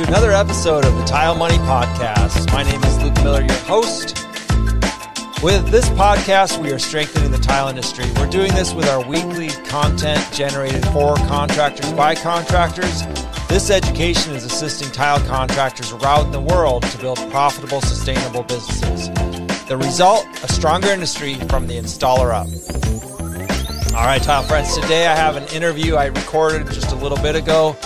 to another episode of the Tile Money Podcast. My name is Luke Miller, your host. With this podcast, we are strengthening the tile industry. We're doing this with our weekly content generated for contractors by contractors. This education is assisting tile contractors around the world to build profitable, sustainable businesses. The result, a stronger industry from the installer up. All right, tile friends, today I have an interview I recorded just a little bit ago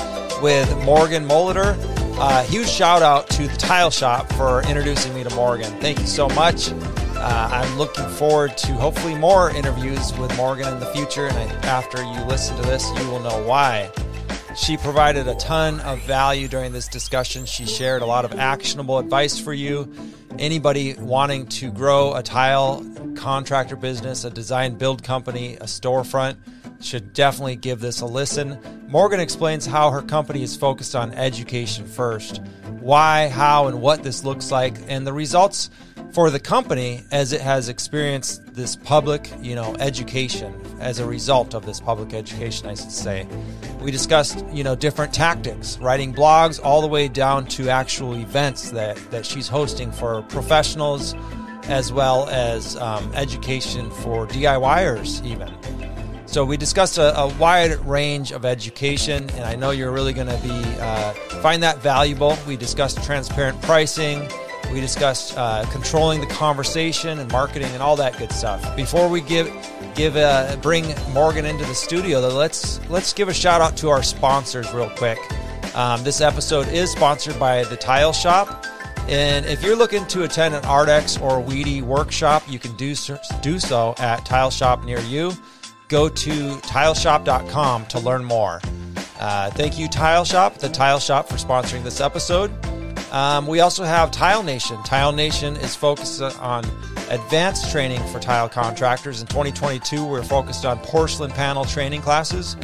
with Morgan Molitor. Uh, huge shout out to the Tile Shop for introducing me to Morgan. Thank you so much. Uh, I'm looking forward to hopefully more interviews with Morgan in the future, and I, after you listen to this, you will know why. She provided a ton of value during this discussion. She shared a lot of actionable advice for you. Anybody wanting to grow a tile contractor business, a design build company, a storefront should definitely give this a listen. Morgan explains how her company is focused on education first, why, how, and what this looks like, and the results for the company as it has experienced this public, you know, education as a result of this public education, I should say. We discussed, you know, different tactics, writing blogs all the way down to actual events that, that she's hosting for professionals as well as um, education for DIYers even. So we discussed a, a, wide range of education, and I know you're really going to be uh, find that valuable. We discussed transparent pricing, we discussed uh, controlling the conversation and marketing and all that good stuff. Before we give give uh, bring Morgan into the studio, though, let's let's give a shout out to our sponsors real quick. Um, this episode is sponsored by the Tile Shop. And if you're looking to attend an ARDEX or Wedi workshop, you can do do so at Tile Shop near you. Go to tileshop.com to learn more. Uh, thank you, Tile Shop, the Tile Shop, for sponsoring this episode. Um, we also have Tile Nation. Tile Nation is focused on advanced training for tile contractors. In 2022, we're focused on porcelain panel training classes.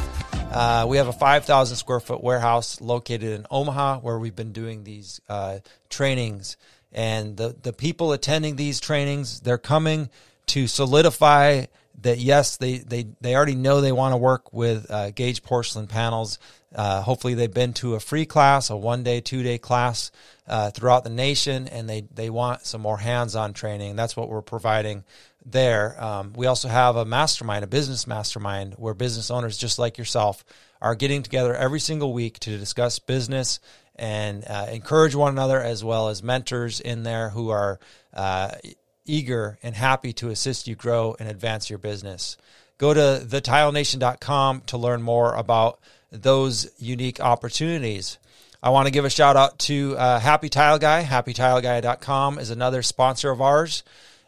Uh, we have a 5,000 square foot warehouse located in Omaha where we've been doing these uh, trainings. And the, the people attending these trainings, they're coming to solidify that yes, they, they, they already know they want to work with uh, Gage porcelain panels. Uh, hopefully, they've been to a free class, a one day, two day class uh, throughout the nation, and they, they want some more hands on training. That's what we're providing there. Um, we also have a mastermind, a business mastermind, where business owners just like yourself are getting together every single week to discuss business and uh, encourage one another, as well as mentors in there who are uh, eager and happy to assist you grow and advance your business. Go to thetilenation.com to learn more about those unique opportunities. I want to give a shout out to uh, Happy Tile Guy. HappyTileGuy.com is another sponsor of ours.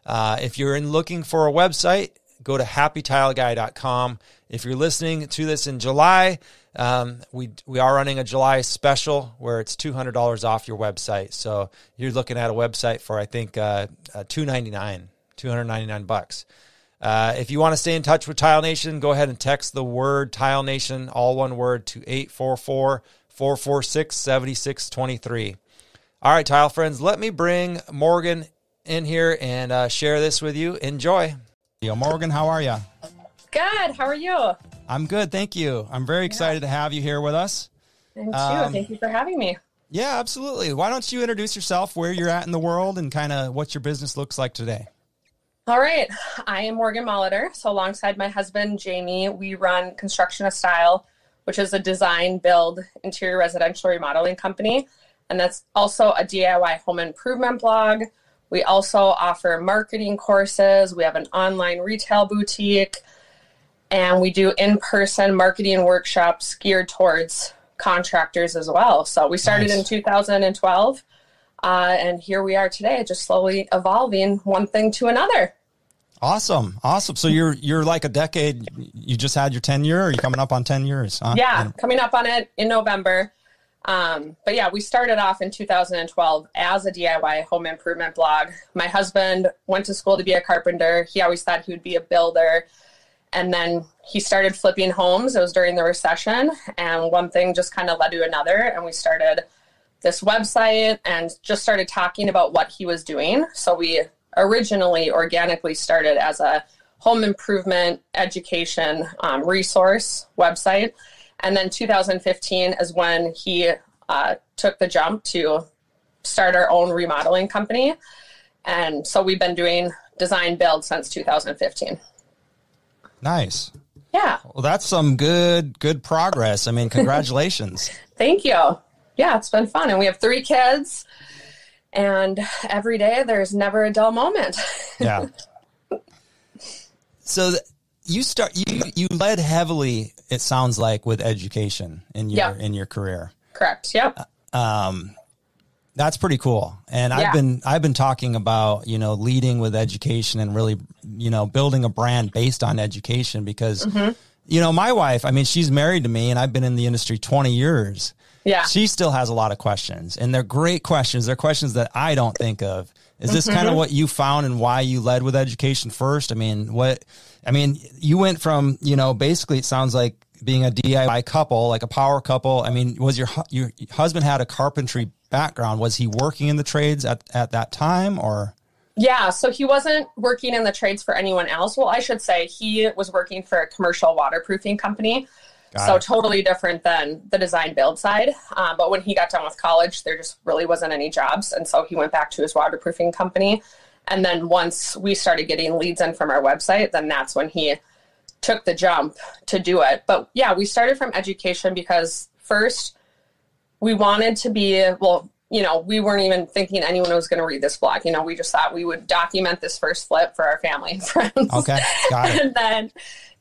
Uh, if you're in looking for a website, go to HappyTileGuy.com. If you're listening to this in July, um, we we are running a July special where it's two hundred dollars off your website. So you're looking at a website for I think uh, uh, two ninety nine, two hundred ninety nine bucks. Uh, if you want to stay in touch with Tile Nation, go ahead and text the word Tile Nation, all one word, to 844 446 7623. All right, Tile friends, let me bring Morgan in here and uh, share this with you. Enjoy. Yo, Morgan, how are you? Good. How are you? I'm good, thank you. I'm very excited yeah. to have you here with us. Thank you. Um, thank you for having me. Yeah, absolutely. Why don't you introduce yourself, where you're at in the world, and kind of what your business looks like today? All right. I am Morgan Molitor. So, alongside my husband, Jamie, we run Construction2Style, which is a design, build, interior residential remodeling company. And that's also a DIY home improvement blog. We also offer marketing courses. We have an online retail boutique. And we do in person marketing workshops geared towards contractors as well. So, we started nice. in 2012 uh, and here we are today, just slowly evolving one thing to another. Awesome, awesome. So you're you're like a decade. You just had your ten year. Or you coming up on ten years? Huh? Yeah, coming up on it in November. Um, but yeah, we started off in 2012 as a DIY home improvement blog. My husband went to school to be a carpenter. He always thought he would be a builder. And then he started flipping homes. It was during the recession. And one thing just kind of led to another. And we started this website and just started talking about what he was doing. So we originally organically started as a home improvement education um, resource website. And then 2015 is when he uh, took the jump to start our own remodeling company. And so we've been doing design build since 2015. Nice. Yeah. Well, that's some good good progress. I mean, congratulations. Thank you. Yeah, it's been fun. And we have three kids. And every day there's never a dull moment. yeah. So you start you you led heavily it sounds like with education in your Yeah. in your career. Correct. Yep. Um that's pretty cool. And I've been I've been talking about, you know, leading with education and really, you know, building a brand based on education because Mm-hmm. you know, my wife, I mean, she's married to me and I've been in the industry 20 years. Yeah. She still has a lot of questions and they're great questions. They're questions that I don't think of. Is this kind Mm-hmm. of what you found and why you led with education first? I mean, what, I mean, you went from, you know, basically it sounds like being a DIY couple, like a power couple. I mean, was your, your husband had a carpentry background? Was he working in the trades at, at that time or? Yeah, so he wasn't working in the trades for anyone else. Well, I should say he was working for a commercial waterproofing company. Got so it. totally different than the design build side. Um, but when he got done with college, there just really wasn't any jobs. And so he went back to his waterproofing company. And then once we started getting leads in from our website, then that's when he took the jump to do it. But yeah, we started from education because first we wanted to be, well, you know, we weren't even thinking anyone was going to read this blog. You know, we just thought we would document this first flip for our family and friends. Okay. Got it. and then,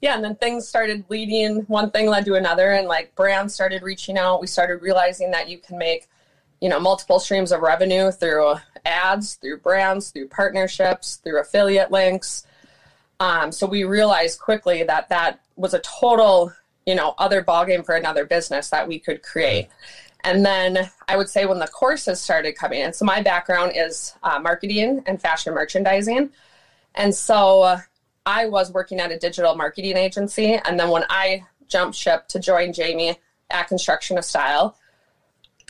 yeah, and then things started leading, one thing led to another, and like brands started reaching out. We started realizing that you can make, you know, multiple streams of revenue through ads, through brands, through partnerships, through affiliate links. Um, so we realized quickly that that was a total, you know, other ballgame for another business that we could create. And then I would say when the courses started coming in, so my background is uh, marketing and fashion merchandising. And so uh, I was working at a digital marketing agency. And then when I jumped ship to join Jamie at Construction2Style,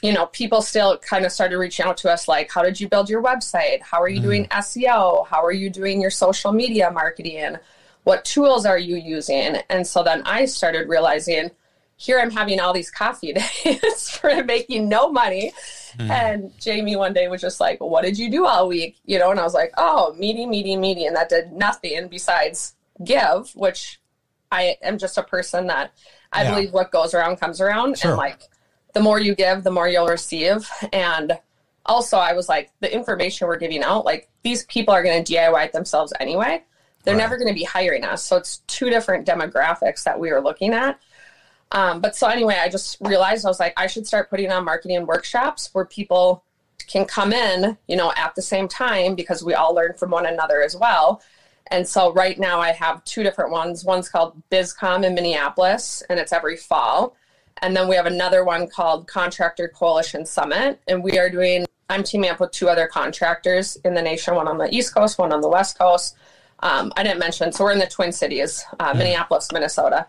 you know, people still kind of started reaching out to us like, how did you build your website? How are you doing SEO? How are you doing your social media marketing? What tools are you using? And so then I started realizing here I'm having all these coffee days for making no money. Mm. And Jamie one day was just like, What did you do all week? You know, and I was like, Oh, meeting, meeting, meeting. And that did nothing besides give, which I am just a person that I Yeah. believe what goes around comes around. Sure. And like the more you give, the more you'll receive. And also, I was like, the information we're giving out, like these people are going to DIY it themselves anyway. They're Right. never going to be hiring us. So it's two different demographics that we were looking at. Um, but so anyway, I just realized I was like, I should start putting on marketing workshops where people can come in, you know, at the same time because we all learn from one another as well. And so right now I have two different ones. One's called BizCom in Minneapolis, and it's every fall. And then we have another one called Contractor Coalition Summit, and we are doing. I'm teaming up with two other contractors in the nation, one on the East Coast, one on the West Coast. Um, I didn't mention, so we're in the Twin Cities, uh, Minneapolis, Minnesota.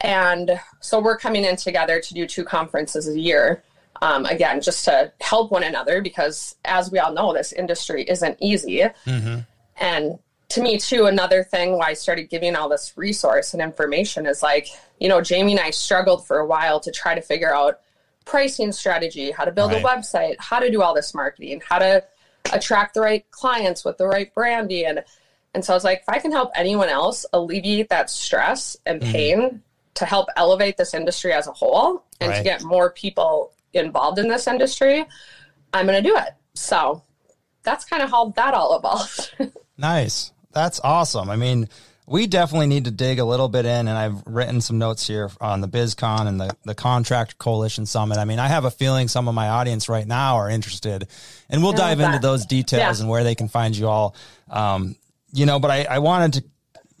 And so we're coming in together to do two conferences a year. Um, again, just to help one another because, as we all know, this industry isn't easy. And to me, too, another thing why I started giving all this resource and information is like, you know, Jamie and I struggled for a while to try to figure out pricing strategy, how to build a website, how to do all this marketing, how to attract the right clients with the right branding. And, and so I was like, if I can help anyone else alleviate that stress and Mm-hmm. To help elevate this industry as a whole and to get more people involved in this industry, I'm going to do it. So that's kind of how that all evolved. Nice. That's awesome. I mean, we definitely need to dig a little bit in, and I've written some notes here on the BizCon and the, the Contract Coalition Summit. I mean, I have a feeling some of my audience right now are interested, and we'll dive into those details Yeah. and where they can find you all. Um, you know, but I, I wanted to,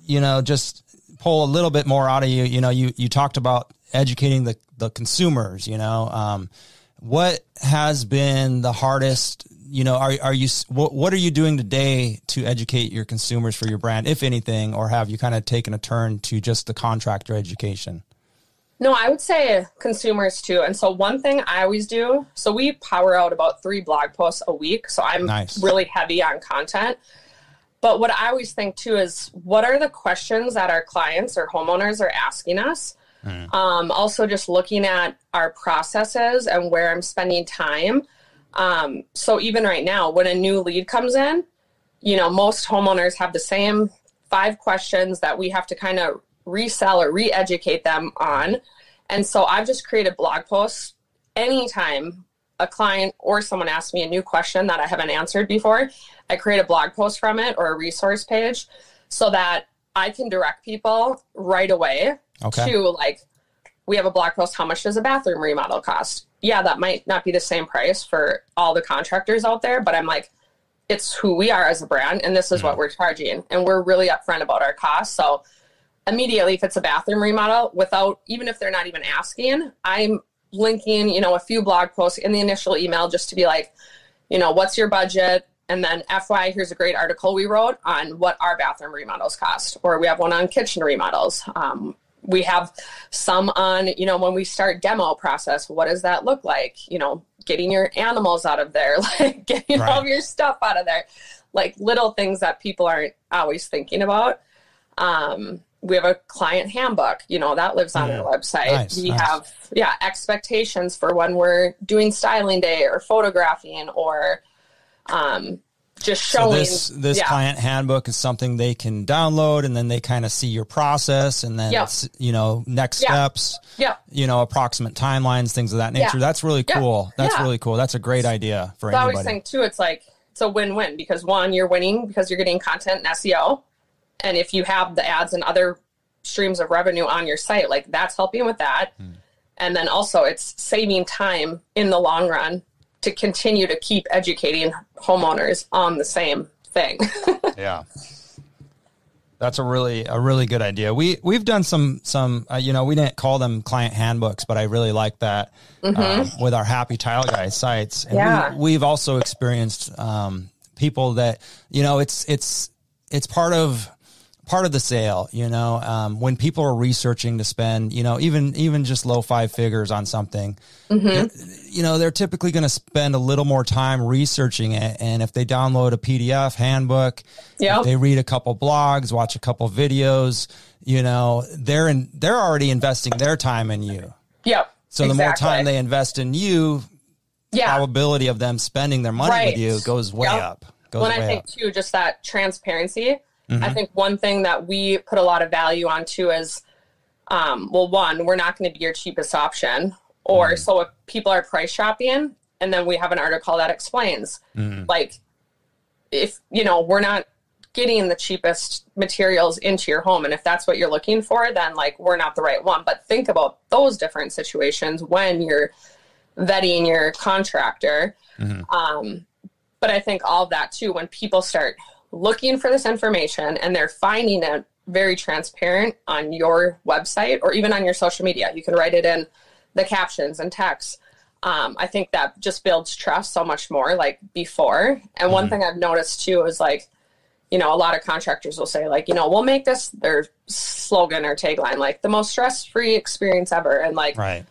you know, just pull a little bit more out of you. You know, you, you talked about educating the, the consumers, you know, um, what has been the hardest you know are, are you what, what are you doing today to educate your consumers for your brand if anything or have you kind of taken a turn to just the contractor education No, I would say consumers too. And so one thing I always do, so we power out about three blog posts a week. So I'm Nice. really heavy on content. But what I always think too is what are the questions that our clients or homeowners are asking us? Um, also, just looking at our processes and where I'm spending time. Um, so, even right now, when a new lead comes in, you know, most homeowners have the same five questions that we have to kind of resell or re educate them on. And so, I've just created blog posts anytime a client or someone asks me a new question that I haven't answered before, I create a blog post from it or a resource page so that I can direct people right away Okay. to like, we have a blog post. How much does a bathroom remodel cost? Yeah, that might not be the same price for all the contractors out there, but I'm like, it's who we are as a brand, and this is what mm-hmm. we're charging, and we're really upfront about our costs. So immediately, if it's a bathroom remodel, without even if they're not even asking, I'm linking, you know, a few blog posts in the initial email just to be like, you know, what's your budget? And then FY, here's a great article we wrote on what our bathroom remodels cost, or we have one on kitchen remodels. Um, we have some on, you know, when we start demo process, what does that look like? You know, getting your animals out of there, like getting all of your stuff out of there, like little things that people aren't always thinking about. Um, we have a client handbook, you know, that lives on our website. Nice, we nice. have, yeah, expectations for when we're doing styling day or photographing or um, just So showing. this this yeah. client handbook is something they can download, and then they kind of see your process, and then Yep. it's you know next Yeah. steps, Yep. you know approximate timelines, things of that Yeah. nature. That's really Yeah. cool. That's Yeah. really cool. That's a great idea for So I always think too, it's like it's a win-win because one, you're winning because you're getting content and SEO, and if you have the ads and other streams of revenue on your site, like that's helping with that, Hmm. and then also it's saving time in the long run to continue to keep educating homeowners on the same thing. Yeah. That's a really a really good idea. We we've done some some uh, you know we didn't call them client handbooks, but I really like that um, with our Happy Tile Guy sites. And Yeah. we, we've also experienced um, people that you know it's it's it's part of part of the sale. You know um, when people are researching to spend you know even even just low five figures on something, you know they're typically going to spend a little more time researching it and if they download a pdf handbook Yep. if they read a couple blogs watch a couple videos you know they're in they're already investing their time in you yep. so the more time they invest in you yeah. probability of them spending their money Right. with you goes way Yep. up goes way I think up too, just that transparency. Mm-hmm. I think one thing that we put a lot of value on too is, um, well, one, we're not going to be your cheapest option, or Mm-hmm. so if people are price shopping, and then we have an article that explains, Mm-hmm. like, if you know we're not getting the cheapest materials into your home, and if that's what you're looking for, then like we're not the right one. But think about those different situations when you're vetting your contractor. Um, but I think all of that too, when people start looking for this information and they're finding it very transparent on your website or even on your social media, you can write it in the captions and text. Um, I think that just builds trust so much more like before. And one thing I've noticed too is like, you know, a lot of contractors will say, like, you know, we'll make this their slogan or tagline, like the most stress free experience ever. And like, right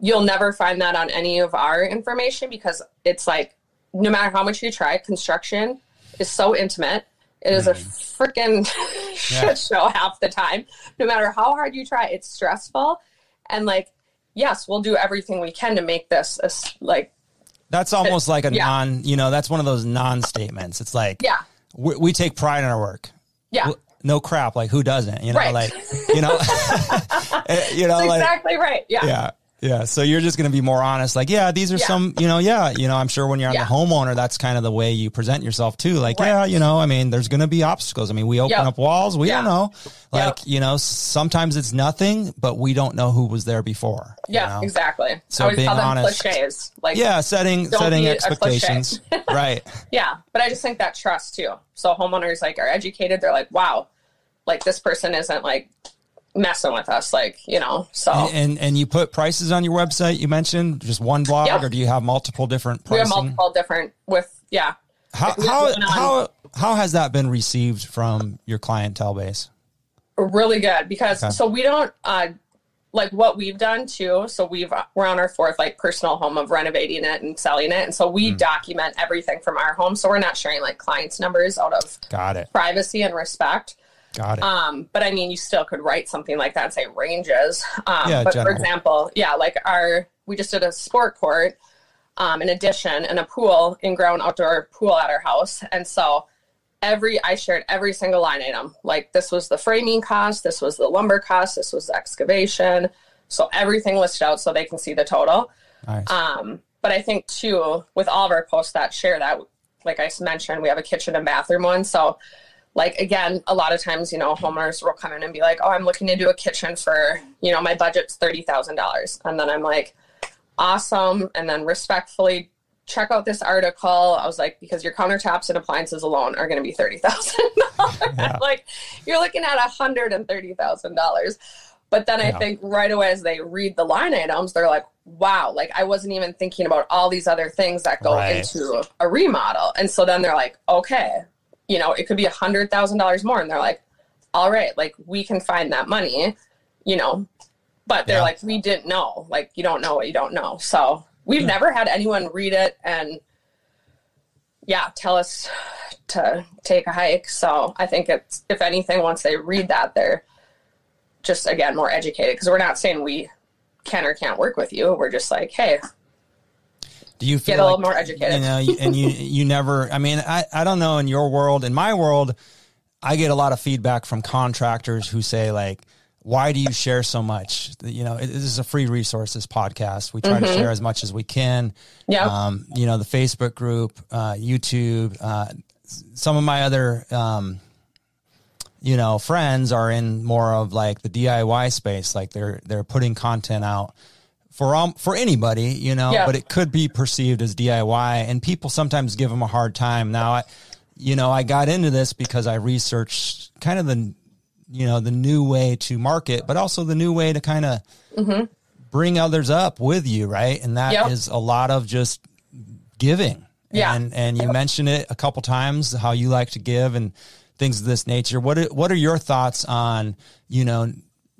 you'll never find that on any of our information because it's like no matter how much you try construction is so intimate. It is a freaking shit show half the time. No matter how hard you try it's stressful. And like yes we'll do everything we can to make this a like that's almost like a Yeah. non you know that's one of those non statements it's like yeah. we, we take pride in our work. Yeah. Well, no crap like who doesn't you know Right. like you know? Eh, you know that's like exactly right. Yeah. yeah yeah so you're just going to be more honest like yeah these are Yeah. some you know yeah you know i'm sure when you're Yeah. the homeowner that's kind of the way you present yourself too like Right. yeah you know i mean there's going to be obstacles i mean we open Yep. up walls we don't know like Yep. you know sometimes it's nothing but we don't know who was there before you yeah know? exactly So being honest- cliches like yeah setting setting be a cliche. expectations right Yeah, but I just think that trust too. So homeowners like are educated. They're like, wow, like this person isn't like messing with us. Like you know, so and and you put prices on your website you mentioned just one blog Yep. or do you have multiple different we have multiple different with yeah. how how how how has that been received from your clientele base really good because Okay. so we don't uh like what we've done too so we've we're on our fourth like personal home of renovating it and selling it and so we document everything from our home so we're not sharing like clients numbers out of got it privacy and respect Got it. Um, but I mean, you still could write something like that and say ranges. Um, Yeah, but general. for example, yeah, like our, we just did a sport court, um, an addition and a pool, in-ground outdoor pool at our house. And so every, I shared every single line item. Like this was the framing cost, this was the lumber cost, this was the excavation. So everything listed out so they can see the total. nice. Um, but I think too, with all of our posts that share that, like I mentioned, we have a kitchen and bathroom one. So, like again, a lot of times, you know, homeowners will come in and be like, "Oh, I'm looking to do a kitchen for, you know, my budget's thirty thousand dollars," and then I'm like, "Awesome!" And then respectfully check out this article. I was like, because your countertops and appliances alone are going to be thirty thousand Yeah. dollars. Like you're looking at a hundred and thirty thousand dollars. But then I think right away as they read the line items, they're like, wow, like I wasn't even thinking about all these other things that go Right. into a remodel. And so then they're like, okay, you know, it could be a hundred thousand dollars more. And they're like, all right, like we can find that money, you know. But they're Yeah. like, we didn't know. Like you don't know what you don't know. So we've hmm. never had anyone read it and yeah, tell us to take a hike. So I think it's if anything, once they read that, they're just again more educated because we're not saying we can or can't work with you. We're just like, hey, Do you feel get a little like, more educated. You know, and you you never. I mean, I I don't know in your world. In my world, I get a lot of feedback from contractors who say like, "Why do you share so much?" You know, it, this is a free resource. This podcast, we try Mm-hmm. to share as much as we can. Yeah. Um, you know, the Facebook group, uh, YouTube, uh, some of my other. Um, you know, friends are in more of like the DIY space, like they're they're putting content out for um, for anybody, you know, Yeah. but it could be perceived as DIY, and people sometimes give them a hard time. Now, I, you know, I got into this because I researched kind of the, you know, the new way to market, but also the new way to kind of bring others up with you, right? And that is Yep. a lot of just giving. Yeah. And and you mentioned it a couple times how you like to give and things of this nature. What are, what are your thoughts on, you know,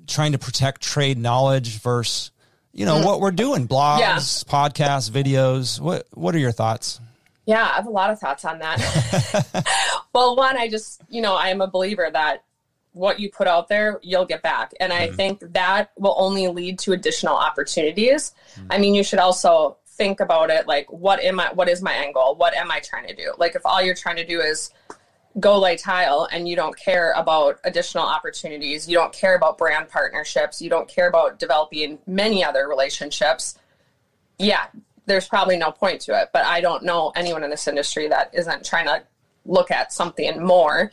trying to protect trade knowledge versus, you know, what we're doing, blogs, Mm. Yeah. podcasts, videos. What what are your thoughts? Yeah, I have a lot of thoughts on that. well, one, I just, you know, I am a believer that what you put out there, you'll get back. And I think that will only lead to additional opportunities. I mean, you should also think about it like what am I what is my end goal? What am I trying to do? Like if all you're trying to do is go lay tile and you don't care about additional opportunities, you don't care about brand partnerships, you don't care about developing many other relationships, yeah, there's probably no point to it. But I don't know anyone in this industry that isn't trying to look at something more.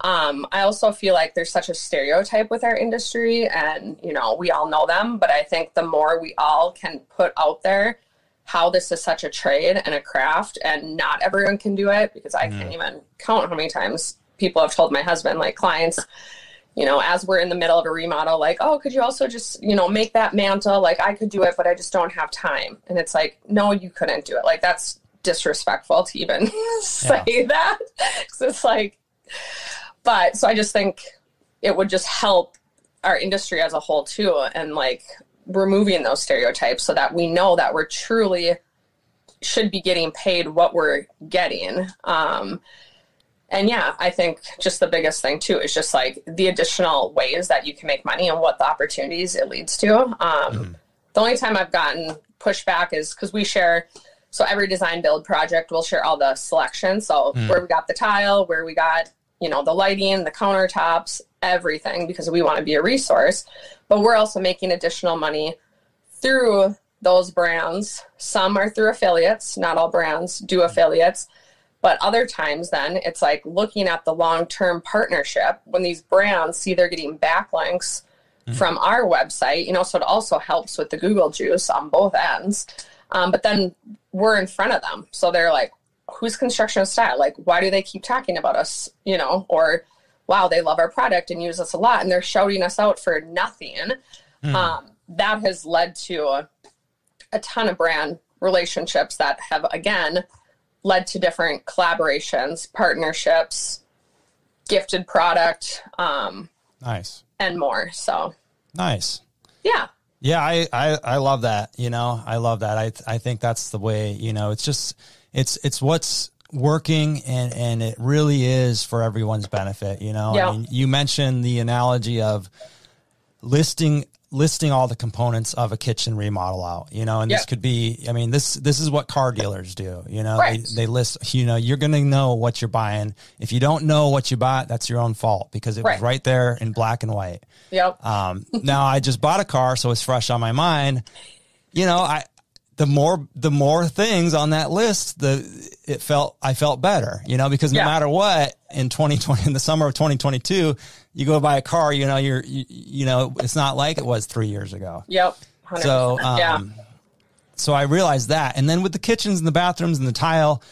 Um, I also feel like there's such a stereotype with our industry, and you know, we all know them. But I think the more we all can put out there how this is such a trade and a craft, and not everyone can do it because I can't even count how many times people have told my husband, like clients, you know, as we're in the middle of a remodel, like, oh, could you also just, you know, make that mantle? Like, I could do it, but I just don't have time. And it's like, no, you couldn't do it. Like, that's disrespectful to even say that. So it's like, but so I just think it would just help our industry as a whole too, and like removing those stereotypes so that we know that we're truly should be getting paid what we're getting. Um, and yeah, I think just the biggest thing too is just like the additional ways that you can make money and what the opportunities it leads to. Um, The only time I've gotten pushback is because we share. So every design build project, we'll share all the selections. So where we got the tile, where we got you know the lighting, the countertops, everything, because we want to be a resource. But we're also making additional money through those brands. Some are through affiliates. Not all brands do affiliates. But other times, then it's like looking at the long term partnership when these brands see they're getting backlinks from our website, you know, so it also helps with the Google juice on both ends. Um, but then we're in front of them. So they're like, who's construction style? Like, why do they keep talking about us? You know, or wow, they love our product and use us a lot and they're shouting us out for nothing. Um, that has led to a, a ton of brand relationships that have, again, led to different collaborations, partnerships, gifted product, um, Nice, and more. So, nice. yeah. Yeah, I, I, I love that. You know, I love that. I, I think that's the way, you know, it's just, it's, it's what's, working and and it really is for everyone's benefit you know Yeah. I mean, you mentioned the analogy of listing listing all the components of a kitchen remodel out you know and this could be i mean this this is what car dealers do you know Right. they, they list you know you're going to know what you're buying if you don't know what you bought that's your own fault because it was Right. right there in black and white Yep. um, now I just bought a car, so it's fresh on my mind. You know, I the more the more things on that list, the it felt I felt better. You know, because no Yeah. matter what, in 2020, in the summer of 2022, you go buy a car. You know, you're you, you know, it's not like it was three years ago. yep. 100%. So, um, yeah. so I realized that, and then with the kitchens and the bathrooms and the tile,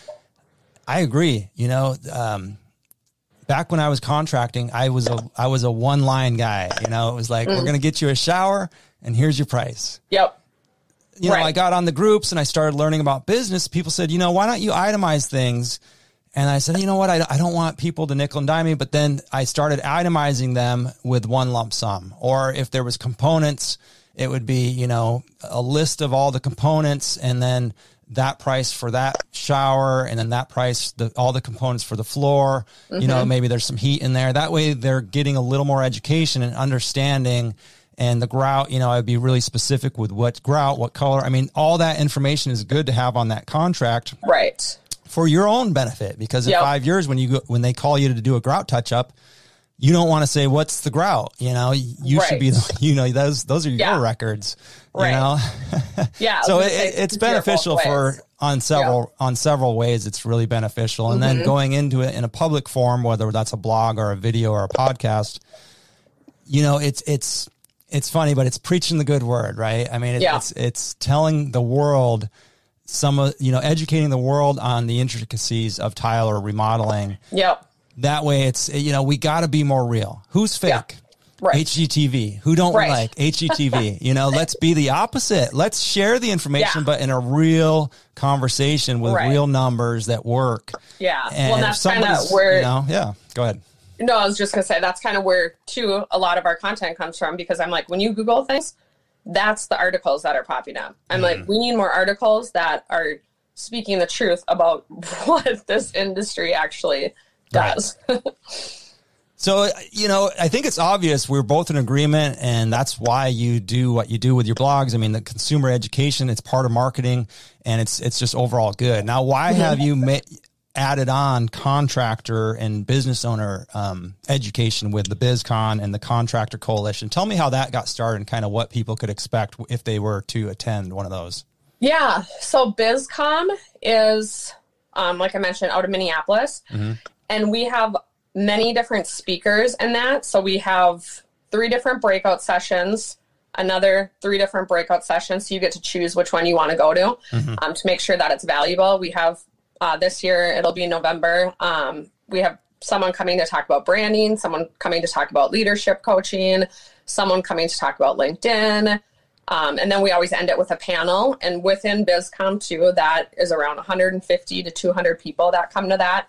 I agree. You know, um, back when I was contracting, I was a I was a one line guy. You know, it was like Mm. we're going to get you a shower, and here's your price. Yep. You know, Right. I got on the groups and I started learning about business. People said, you know, why don't you itemize things? And I said, you know what? I, I don't want people to nickel and dime me. But then I started itemizing them with one lump sum. Or if there was components, it would be, you know, a list of all the components and then that price for that shower and then that price, the, all the components for the floor. You know, mm-hmm. maybe there's some heat in there. That way they're getting a little more education and understanding and the grout, you know, I'd be really specific with what grout, what color. I mean, all that information is good to have on that contract Right. for your own benefit because in Yep. five years when you go, when they call you to do a grout touch up, you don't want to say what's the grout. You know, you should be, Right. you know, those those are your Yeah. records. Right. You know, Yeah. So it, say, it's to hear both beneficial for on several on several ways. It's really beneficial, and Mm-hmm. then going into it in a public form, whether that's a blog or a video or a podcast, you know, it's it's it's funny, but it's preaching the good word, right? I mean, it, Yeah. it's it's telling the world some of you know educating the world on the intricacies of tile or remodeling. Yep. That way, it's you know we got to be more real. Who's fake? Yeah. Right. HGTV. Who don't Right. like HGTV? you know, let's be the opposite. Let's share the information, Yeah. but in a real conversation with Right. real numbers that work. Yeah. And well, that's kind of where you know, yeah. Go ahead. No, I was just gonna say that's kind of where too a lot of our content comes from because I'm like when you Google things, that's the articles that are popping up. I'm like, mm. we need more articles that are speaking the truth about what this industry actually does. So, you know, I think it's obvious we're both in agreement, and that's why you do what you do with your blogs. I mean, the consumer education, it's part of marketing, and it's it's just overall good. Now, why mm-hmm. have you ma- added on contractor and business owner um, education with the BizCon and the Contractor Coalition? Tell me how that got started and kind of what people could expect if they were to attend one of those. Yeah. So BizCom is, um, like I mentioned, out of Minneapolis, and we have many different speakers in that. So we have three different breakout sessions, another three different breakout sessions. So you get to choose which one you want to go to um, to make sure that it's valuable. We have uh, this year, it'll be November. Um, we have someone coming to talk about branding, someone coming to talk about leadership coaching, someone coming to talk about LinkedIn. Um, and then we always end it with a panel. And within BizCom too, that is around 150 to 200 people that come to that.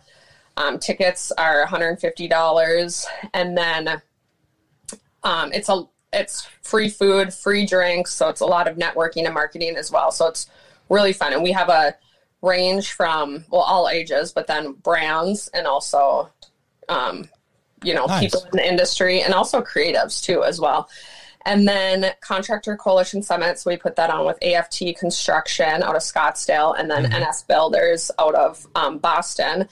Um, tickets are $150. And then um, it's a it's free food, free drinks. So it's a lot of networking and marketing as well. So it's really fun. And we have a range from, well, all ages, but then brands and also, um, you know, Nice. people in the industry and also creatives too, as well. And then Contractor Coalition Summits, we put that on with AFT Construction out of Scottsdale and then NS Builders out of um, Boston.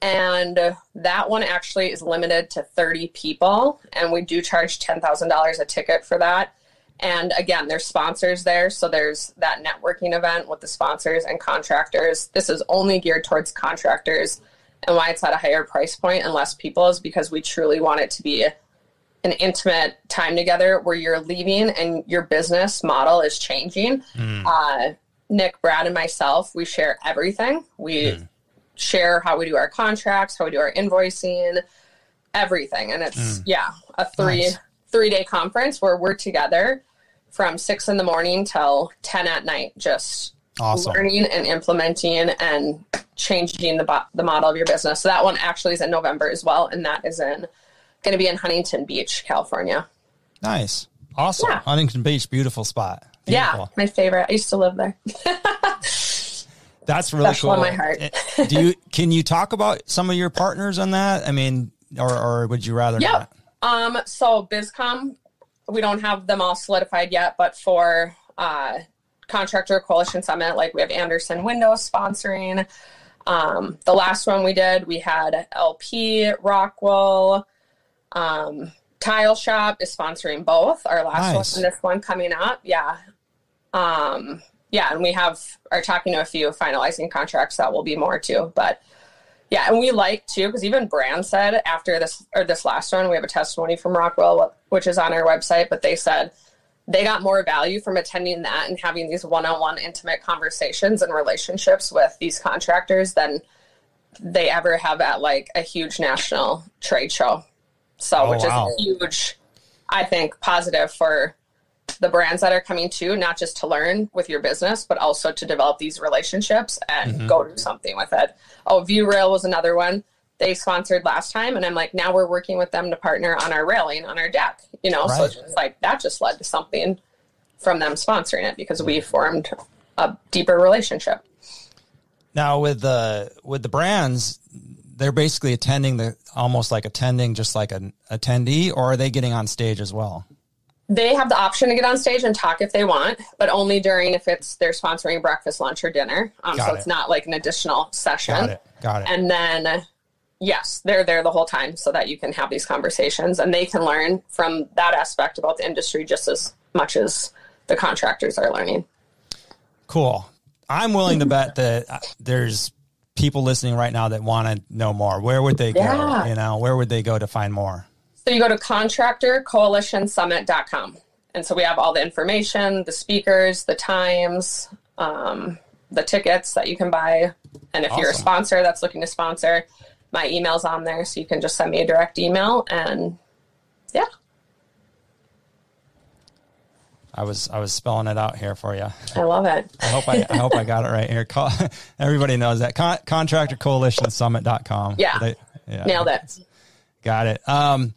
And that one actually is limited to 30 people. And we do charge $10,000 a ticket for that. And again, there's sponsors there. So there's that networking event with the sponsors and contractors. This is only geared towards contractors. And why it's at a higher price point and less people is because we truly want it to be an intimate time together where you're leaving and your business model is changing. Hmm. Uh, Nick, Brad, and myself, we share everything. We hmm. share how we do our contracts, how we do our invoicing, everything. And it's hmm. yeah, a three Nice. three day conference where we're together from six in the morning till ten at night, just Awesome. learning and implementing and changing the bo- the model of your business. So that one actually is in November as well, and that is in going to be in Huntington Beach, California. Nice. Awesome. Yeah. Huntington Beach, beautiful spot. Yeah, my favorite. I used to live there. That's really Special cool. in my heart. Eh, Do you can you talk about some of your partners on that? I mean, or or would you rather Yep. not? Um, so BizCom, we don't have them all solidified yet, but for uh, Contractor Coalition Summit, like we have Andersen Windows sponsoring. Um, the last one we did, we had LP, Rockwool, um, Tile Shop is sponsoring both. Our last Nice. one and this one coming up. Yeah. Um, yeah, and we have are talking to a few finalizing contracts that will be more too. But yeah, and we like too because even Brand said after this or this last one, we have a testimony from Rockwool, which is on our website. But they said they got more value from attending that and having these one-on-one intimate conversations and relationships with these contractors than they ever have at like a huge national trade show. So, Oh, which wow. is huge, I think, positive for the brands that are coming to, not just to learn with your business, but also to develop these relationships and Mm-hmm. go do something with it. Oh, Viewrail was another one they sponsored last time, and I'm like, now we're working with them to partner on our railing on our deck. You know, so it's just like that just led to something from them sponsoring it because we formed a deeper relationship. Now with the with the brands, they're basically attending the almost like attending just like an attendee, or are they getting on stage as well? They have the option to get on stage and talk if they want, but only during if it's they're sponsoring breakfast, lunch, or dinner. Um, so it. it's not like an additional session. Got it. Got it. And then, yes, they're there the whole time so that you can have these conversations and they can learn from that aspect about the industry just as much as the contractors are learning. Cool. I'm willing to bet that uh, there's people listening right now that want to know more. Where would they go? Yeah. You know, where would they go to find more? So you go to contractorcoalitionsummit.com. And so we have all the information, the speakers, the times, um, the tickets that you can buy. And if you're a sponsor that's looking to sponsor, my email's on there. So you can just send me a direct email and yeah. I was I was spelling it out here for you. I love it. I hope I, I hope I got it right here. Call, everybody knows that Con, contractorcoalitionsummit.com. Yeah. They- yeah. Nailed it. Got it. Um,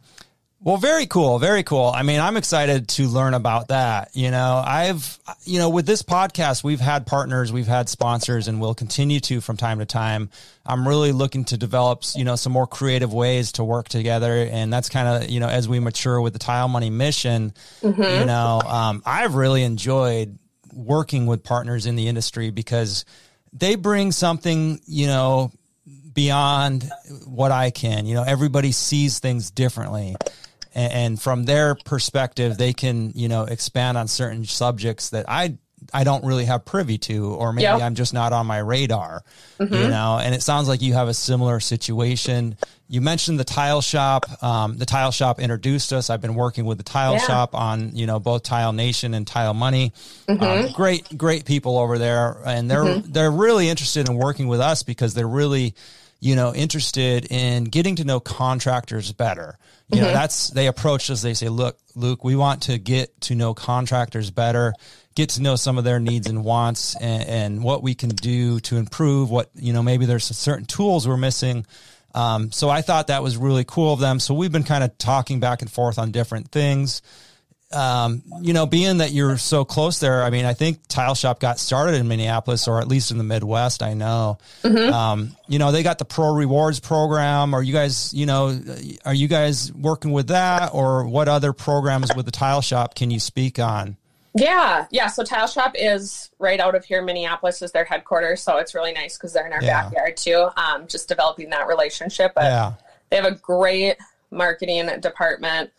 well, very cool. Very cool. I mean, I'm excited to learn about that. You know, I've, you know, with this podcast, we've had partners, we've had sponsors, and we'll continue to from time to time. I'm really looking to develop, you know, some more creative ways to work together. And that's kind of, you know, as we mature with the Tile Money mission, you know, um, I've really enjoyed working with partners in the industry because they bring something, you know, beyond what I can. You know, everybody sees things differently. And, and from their perspective, they can, you know, expand on certain subjects that I I don't really have privy to, or maybe Yeah. I'm just not on my radar, you know. And it sounds like you have a similar situation. You mentioned the tile shop. Um, the tile shop introduced us. I've been working with the tile Yeah. shop on, you know, both Tile Nation and Tile Money. Um, great, great people over there, and they're they're really interested in working with us because they're really, you know, interested in getting to know contractors better. You know, that's they approach us. They say, "Look, Luke, we want to get to know contractors better." get to know some of their needs and wants and, and what we can do to improve what you know maybe there's certain tools we're missing um, so i thought that was really cool of them so we've been kind of talking back and forth on different things um, you know being that you're so close there i mean i think tile shop got started in minneapolis or at least in the midwest i know um, you know they got the pro rewards program are you guys you know are you guys working with that or what other programs with the tile shop can you speak on Yeah, yeah. So Tile Shop is right out of here. Minneapolis is their headquarters, so it's really nice because they're in our Yeah. backyard too. Um, just developing that relationship, but yeah they have a great marketing department.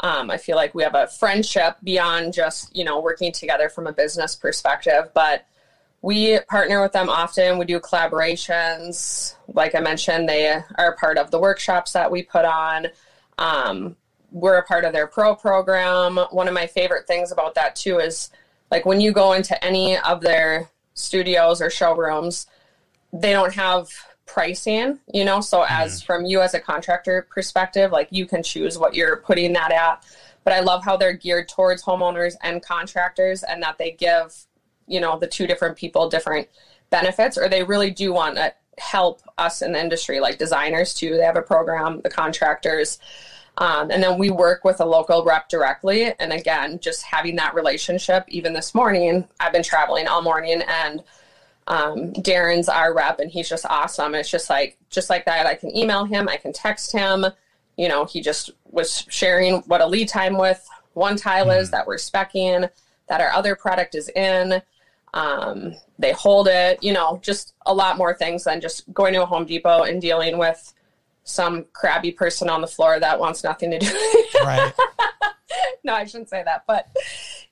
Um, I feel like we have a friendship beyond just you know working together from a business perspective, but we partner with them often. We do collaborations. Like I mentioned, they are part of the workshops that we put on. Um, we're a part of their pro program. One of my favorite things about that too is like when you go into any of their studios or showrooms, they don't have pricing, you know. So as from you as a contractor perspective, like you can choose what you're putting that at. But I love how they're geared towards homeowners and contractors and that they give, you know, the two different people different benefits or they really do want to help us in the industry like designers too. They have a program, the contractors. Um, and then we work with a local rep directly. And again, just having that relationship, even this morning, I've been traveling all morning and Um, Darren's our rep, and he's just awesome. It's just like just like that. I can email him, I can text him. You know, he just was sharing what a lead time with one tile is that we're specking, that our other product is in. Um, they hold it. You know, just a lot more things than just going to a Home Depot and dealing with some crabby person on the floor that wants nothing to do. Right. no, I shouldn't say that, but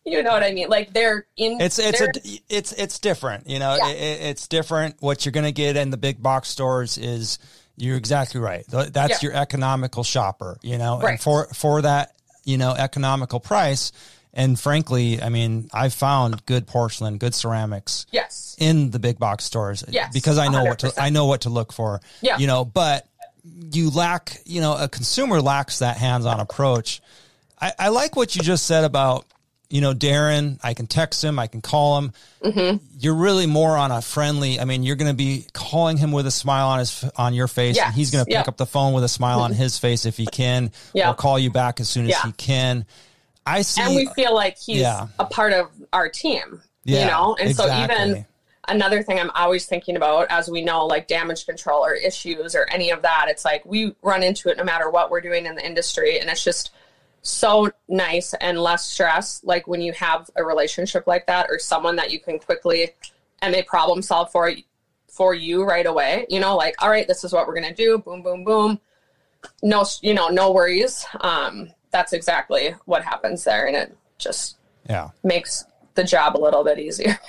you know what I mean. Like they're in. It's it's a it's it's different. You know, Yeah. it, it- it's different. What you're going to get in the big box stores is you're exactly right. That's Yeah. your economical shopper. You know, and Right. for for that you know economical price. And frankly, I mean, I've found good porcelain, good ceramics yes. in the big box stores Yes, because I know what to I know what to look for. Yeah. You know, but you lack, you know, a consumer lacks that hands-on approach. I, I like what you just said about, you know, Darren. I can text him, I can call him. Mm-hmm. You're really more on a friendly. I mean, you're going to be calling him with a smile on his on your face, and he's going to pick yeah. up the phone with a smile on his face if he can, Yeah. or call you back as soon as Yeah. he can. I see. and we feel like he's Yeah. a part of our team Yeah, you know and so even another thing i'm always thinking about as we know like damage control or issues or any of that it's like we run into it no matter what we're doing in the industry and it's just so nice and less stress like when you have a relationship like that or someone that you can quickly and they problem solve for for you right away you know like all right this is what we're going to do boom boom boom. No you know no worries. Um that's exactly what happens there and it just yeah. makes the job a little bit easier.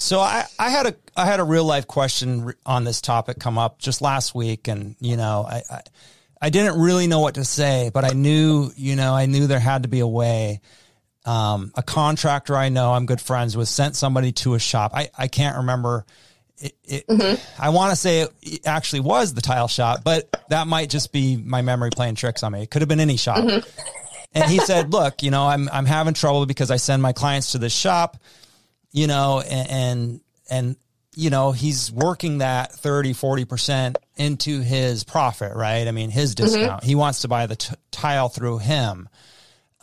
So I, I had a I had a real life question on this topic come up just last week, and you know I, I I didn't really know what to say, but I knew you know I knew there had to be a way. Um, a contractor I know I'm good friends with sent somebody to a shop. I I can't remember. It, it, I want to say it actually was the tile shop, but that might just be my memory playing tricks on me. It could have been any shop. and he said, "Look, you know, I'm I'm having trouble because I send my clients to this shop you know, and, and, and, you know, he's working that 30, 40% into his profit, right? I mean, his discount, he wants to buy the t- tile through him.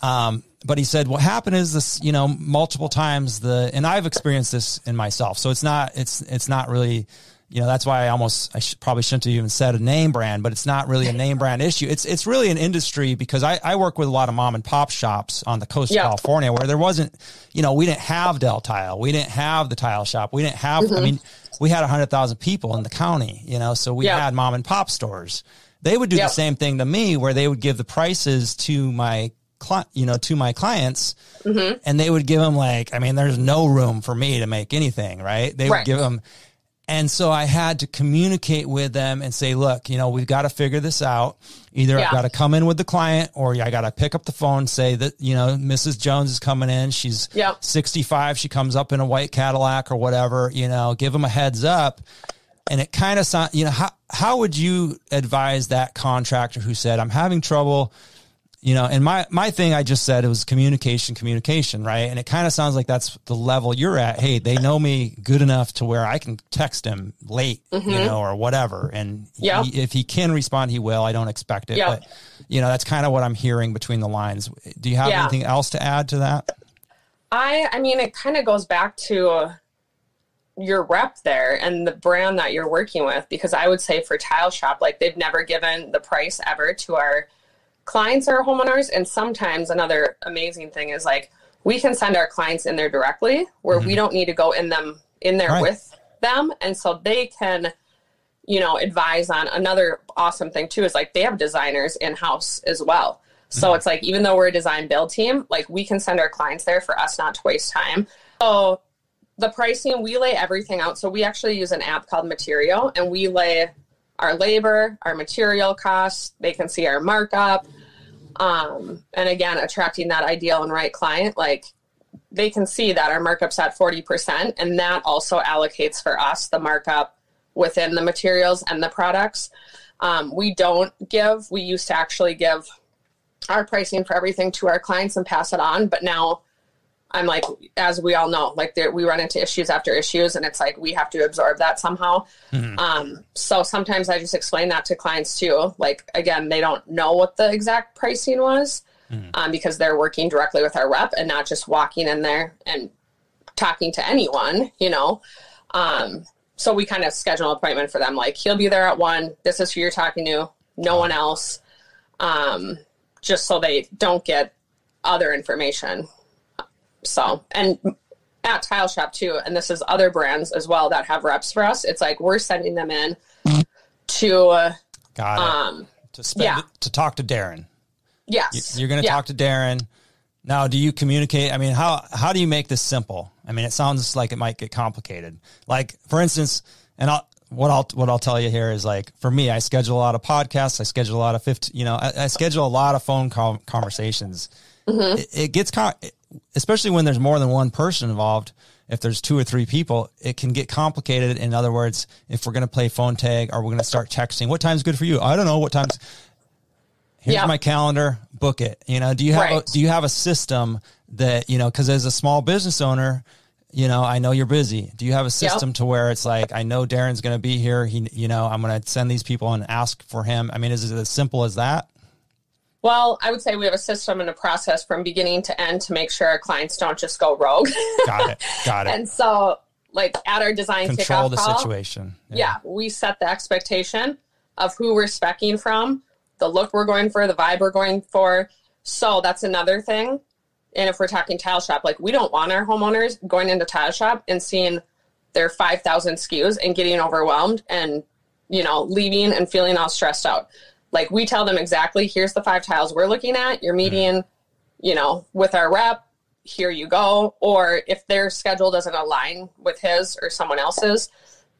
Um, but he said, what happened is this, you know, multiple times the, and I've experienced this in myself. So it's not, it's, it's not really, you know, that's why I almost, I sh- probably shouldn't have even said a name brand, but it's not really a name brand issue. It's, it's really an industry because I, I work with a lot of mom and pop shops on the coast Yeah. of California where there wasn't, you know, we didn't have Daltile. We didn't have the tile shop. We didn't have, I mean, we had a hundred thousand people in the county, you know, so we Yeah. had mom and pop stores. They would do Yep. the same thing to me where they would give the prices to my cli you know, to my clients Mm-hmm. and they would give them like, I mean, there's no room for me to make anything, right? They would give them. And so I had to communicate with them and say, look, you know, we've got to figure this out. Either I've got to come in with the client or I got to pick up the phone, say that, you know, Mrs. Jones is coming in. She's Yep. 65. She comes up in a white Cadillac or whatever, you know, give them a heads up. And it kind of you know, how, how would you advise that contractor who said, I'm having trouble, you know, and my, my thing, I just said it was communication, communication, right? And it kind of sounds like that's the level you're at. Hey, they know me good enough to where I can text him late, you know, or whatever. And Yep. he, if he can respond, he will. I don't expect it, Yep. but you know, that's kind of what I'm hearing between the lines. Do you have Yeah. anything else to add to that? I I mean it kind of goes back to uh, your rep there and the brand that you're working with because I would say for Tile Shop like they've never given the price ever to our clients are homeowners and sometimes another amazing thing is like we can send our clients in there directly where we mm-hmm. don't need to go in them in there Right. with them and so they can you know advise on another awesome thing too is like they have designers in house as well. So mm-hmm. it's like even though we're a design build team like we can send our clients there for us not to waste time. So the pricing we lay everything out. So we actually use an app called Materio and we lay our labor our material costs. They can see our markup um, and again attracting that ideal and right client like they can see that our markup's at 40% and that also allocates for us the markup within the materials and the products. Um, we don't give we used to actually give our pricing for everything to our clients and pass it on but now i'm like as we all know like there, we run into issues after issues and it's like we have to absorb that somehow um, so sometimes i just explain that to clients too like again they don't know what the exact pricing was um, because they're working directly with our rep and not just walking in there and talking to anyone, you know. Um, so we kind of schedule an appointment for them. Like he'll be there at one. This is who you're talking to. No one else. Um, just so they don't get other information. So and at Tile Shop too, and this is other brands as well that have reps for us. It's like we're sending them in to uh, Got it. um to spend, yeah. to talk to Darren. yes. You're going to Yeah. talk to Darren. Now, do you communicate? I mean, how how do you make this simple? I mean, it sounds like it might get complicated. Like, for instance, and I'll what I'll what I'll tell you here is like for me, I schedule a lot of podcasts. I schedule a lot of fifty. You know, I, I schedule a lot of phone call conversations. Mm-hmm. It, it gets con- especially when there's more than one person involved. If there's two or three people, it can get complicated. In other words, if we're going to play phone tag or we're going to start texting, what time's good for you? I don't know what time's here's Yeah. my calendar book it you know do you have Right. a, do you have a system that you know because as a small business owner you know i know you're busy do you have a system to where it's like i know darren's going to be here he you know i'm going to send these people and ask for him i mean is it as simple as that Well, I would say we have a system and a process from beginning to end to make sure our clients don't just go rogue. got it got it and so, like at our design control kickoff the call, situation yeah, we set the expectation of who we're specking from, the look we're going for, the vibe we're going for. So that's another thing. And if we're talking tile shop, like we don't want our homeowners going into tile shop and seeing their 5,000 SKUs and getting overwhelmed and, you know, leaving and feeling all stressed out. Like we tell them exactly, here's the five tiles we're looking at. your median, you know, with our rep. Here you go. Or if their schedule doesn't align with his or someone else's,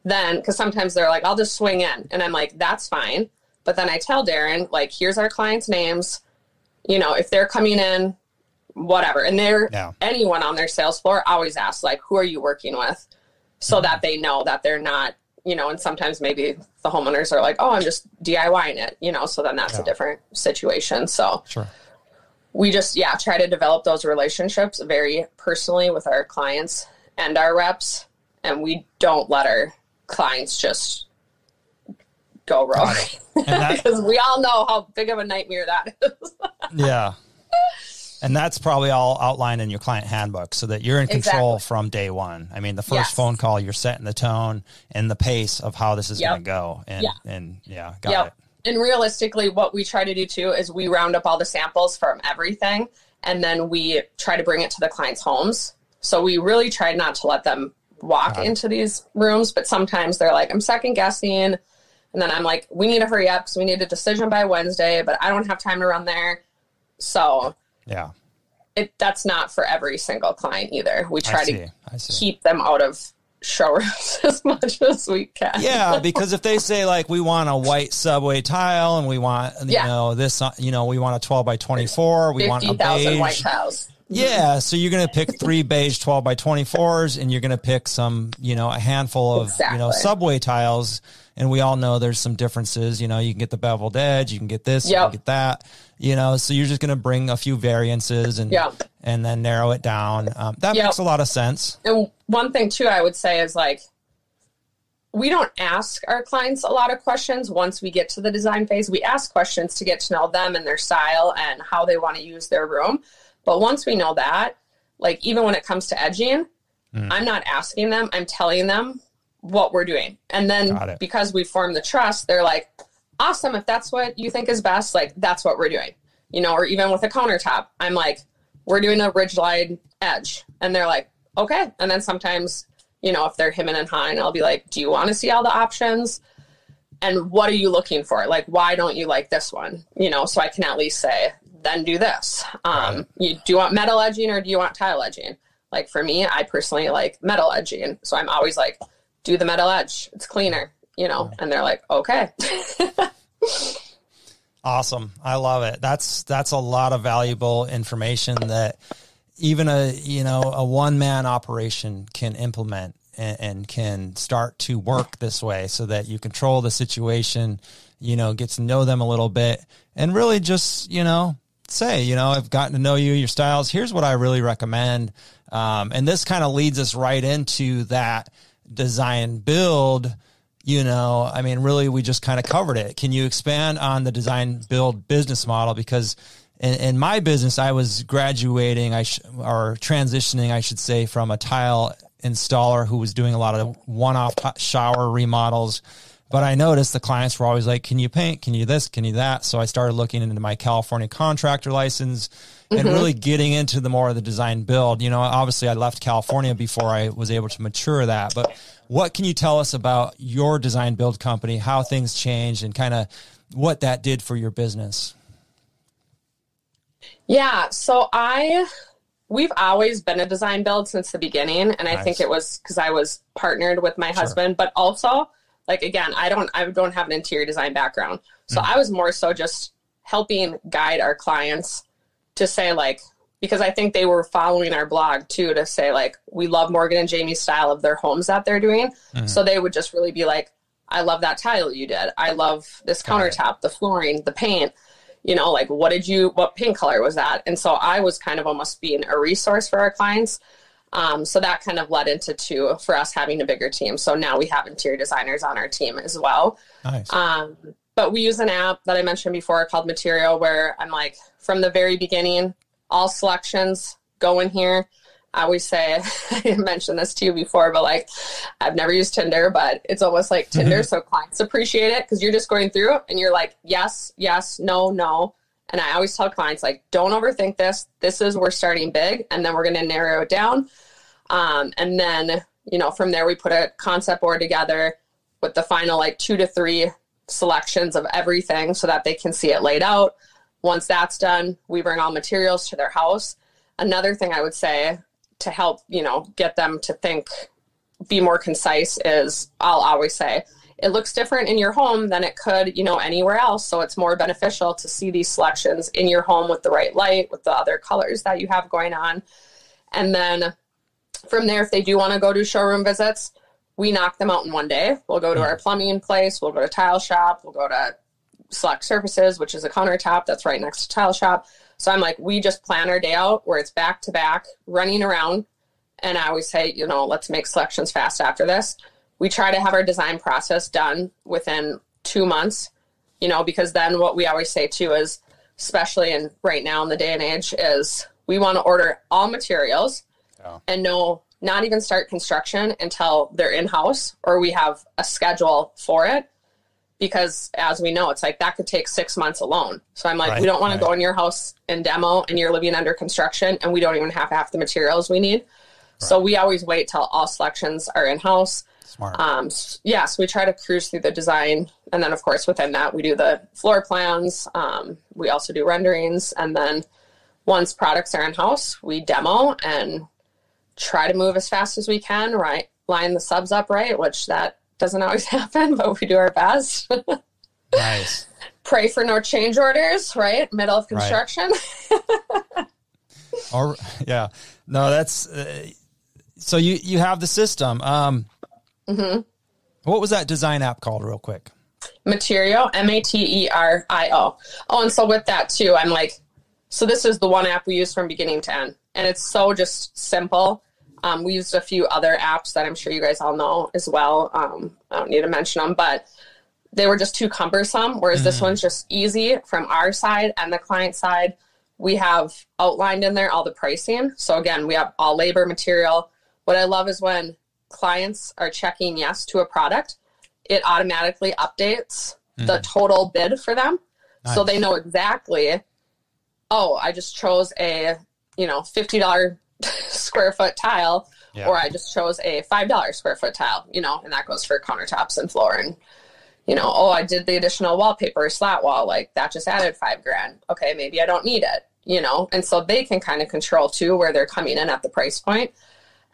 then because sometimes they're like, I'll just swing in. And I'm like, that's fine. But then I tell Darren, like, here's our clients' names. You know, if they're coming in, whatever. And they're Yeah. anyone on their sales floor always asks, like, who are you working with? So mm-hmm. that they know that they're not, you know, and sometimes maybe the homeowners are like, oh, I'm just DIYing it, you know, so then that's Yeah. a different situation. So sure we just yeah try to develop those relationships very personally with our clients and our reps and we don't let our clients just go wrong. Because we all know how big of a nightmare that is yeah and that's probably all outlined in your client handbook so that you're in control Exactly. from day one i mean the first Yes. phone call you're setting the tone and the pace of how this is Yep. going to go and Yeah. and yeah got yep it and realistically what we try to do too is we round up all the samples from everything and then we try to bring it to the clients homes so we really try not to let them walk into these rooms but sometimes they're like i'm second guessing and then i'm like we need to hurry up because we need a decision by wednesday but i don't have time to run there so yeah it that's not for every single client either we try see. to keep them out of showrooms as much as we can Yeah, because if they say like we want a white subway tile and we want you Yeah. know this uh, you know we want a 12 by 24, we want a beige. white tiles Yeah, so you're going to pick three beige 12 by 24s and you're going to pick some, you know, a handful of, you know, subway tiles and we all know there's some differences, you know, you can get the beveled edge, you can get this, you can get that, you know, so you're just going to bring a few variances and Yep. and then narrow it down. Um, that Yep. makes a lot of sense. And one thing too, I would say is like, we don't ask our clients a lot of questions once we get to the design phase. We ask questions to get to know them and their style and how they want to use their room. But once we know that, like even when it comes to edging, Mm. I'm not asking them, I'm telling them what we're doing. And then because we form the trust, they're like, awesome, if that's what you think is best, like that's what we're doing. You know, or even with a countertop, I'm like, we're doing a ridge line edge. And they're like, okay. And then sometimes, you know, if they're him and high, I'll be like, do you want to see all the options? And what are you looking for? Like, why don't you like this one? You know, so I can at least say, then do this. Um, you do you want metal edging or do you want tile edging? Like for me, I personally like metal edging. So I'm always like, do the metal edge. It's cleaner, you know? And they're like, okay. Awesome. I love it. That's that's a lot of valuable information that even a you know a one man operation can implement and, and can start to work this way so that you control the situation, you know, get to know them a little bit and really just, you know, say, you know, I've gotten to know you, your styles. Here's what I really recommend. Um, and this kind of leads us right into that design build you know, I mean, really, we just kind of covered it. Can you expand on the design build business model? Because in, in my business, I was graduating, I sh- or transitioning, I should say, from a tile installer who was doing a lot of one-off shower remodels. But I noticed the clients were always like, "Can you paint? Can you this? Can you that?" So I started looking into my California contractor license and mm-hmm. really getting into the more of the design build. You know, obviously I left California before I was able to mature that. But what can you tell us about your design build company, how things changed, and kind of what that did for your business? Yeah, so I we've always been a design build since the beginning and nice. I think it was cuz I was partnered with my husband, sure. but also like again, I don't I don't have an interior design background. So mm. I was more so just helping guide our clients to say like because I think they were following our blog too to say like we love Morgan and Jamie's style of their homes that they're doing. Mm-hmm. So they would just really be like, I love that tile you did. I love this countertop, the flooring, the paint. You know, like what did you what paint color was that? And so I was kind of almost being a resource for our clients. Um, so that kind of led into two for us having a bigger team. So now we have interior designers on our team as well. Nice. Um, but we use an app that I mentioned before called Materio, where I'm like from the very beginning, all selections go in here. I always say, I mentioned this to you before, but like I've never used Tinder, but it's almost like Tinder. so clients appreciate it because you're just going through and you're like, yes, yes, no, no. And I always tell clients, like, don't overthink this. This is, we're starting big and then we're going to narrow it down. Um, and then, you know, from there, we put a concept board together with the final like two to three selections of everything so that they can see it laid out. Once that's done, we bring all materials to their house. Another thing I would say to help, you know, get them to think, be more concise is I'll always say, it looks different in your home than it could, you know, anywhere else. So it's more beneficial to see these selections in your home with the right light, with the other colors that you have going on. And then from there, if they do want to go do showroom visits, we knock them out in one day. We'll go to our mm. plumbing place, we'll go to tile shop, we'll go to select surfaces, which is a countertop that's right next to tile shop. So I'm like, we just plan our day out where it's back to back, running around. And I always say, you know, let's make selections fast after this. We try to have our design process done within two months, you know, because then what we always say too is, especially in right now in the day and age, is we want to order all materials yeah. and know not even start construction until they're in house or we have a schedule for it because as we know, it's like that could take six months alone. So I'm like, right, we don't want right. to go in your house and demo and you're living under construction and we don't even have half the materials we need. Right. So we always wait till all selections are in house. Smart. Um, yeah, so we try to cruise through the design. And then, of course, within that, we do the floor plans. Um, we also do renderings. And then once products are in house, we demo and try to move as fast as we can, right? Line the subs up right, which that doesn't always happen, but we do our best. nice. Pray for no change orders, right? Middle of construction. Right. or yeah, no, that's uh, so you you have the system. Um, mm-hmm. What was that design app called, real quick? Materio, M A T E R I O. Oh, and so with that too, I'm like, so this is the one app we use from beginning to end, and it's so just simple. Um, we used a few other apps that I'm sure you guys all know as well. Um, I don't need to mention them, but they were just too cumbersome. Whereas mm. this one's just easy from our side and the client side. We have outlined in there all the pricing. So again, we have all labor material. What I love is when clients are checking yes to a product, it automatically updates mm. the mm-hmm. total bid for them. Nice. So they know exactly, oh, I just chose a, you know, $50 square foot tile, yeah. or I just chose a five dollar square foot tile, you know, and that goes for countertops and floor and you know, oh, I did the additional wallpaper slat wall, like that just added five grand. Okay, maybe I don't need it, you know, and so they can kind of control too where they're coming in at the price point,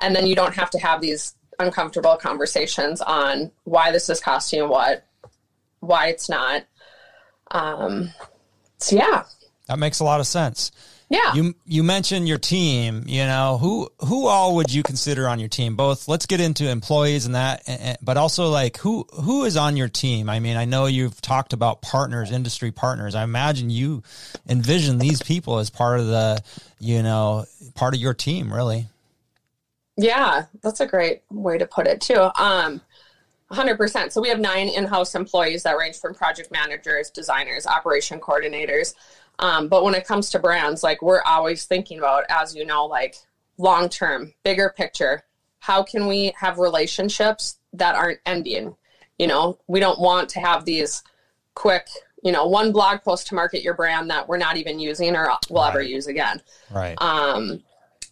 and then you don't have to have these uncomfortable conversations on why this is costing what, why it's not. Um, so yeah, that makes a lot of sense. Yeah. You you mentioned your team. You know who who all would you consider on your team? Both. Let's get into employees and that, but also like who who is on your team. I mean, I know you've talked about partners, industry partners. I imagine you envision these people as part of the you know part of your team, really. Yeah, that's a great way to put it too. Um, 100%. So we have nine in-house employees that range from project managers, designers, operation coordinators. Um, but when it comes to brands, like we're always thinking about, as you know, like long term, bigger picture. how can we have relationships that aren't ending? You know, we don't want to have these quick, you know, one blog post to market your brand that we're not even using or will right. ever use again. Right. Um,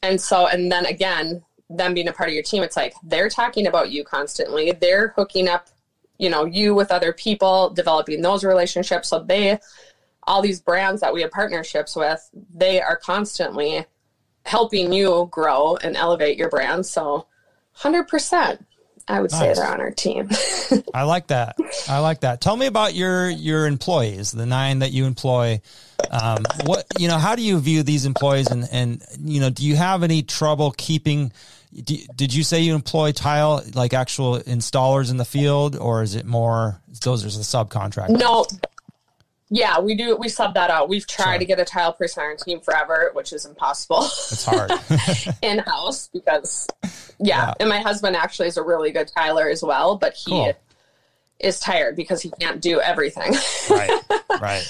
and so, and then again, them being a part of your team, it's like they're talking about you constantly. They're hooking up, you know, you with other people, developing those relationships. So they, all these brands that we have partnerships with, they are constantly helping you grow and elevate your brand. So 100%. I would nice. say they're on our team. I like that. I like that. Tell me about your your employees, the nine that you employ. Um, what you know? How do you view these employees? And and you know, do you have any trouble keeping? Do, did you say you employ tile like actual installers in the field, or is it more those are the subcontractors? No, yeah, we do. We sub that out. We've tried sure. to get a tile person on our team forever, which is impossible. It's hard in house because, yeah. yeah. And my husband actually is a really good tiler as well, but he cool. is tired because he can't do everything. right. Right.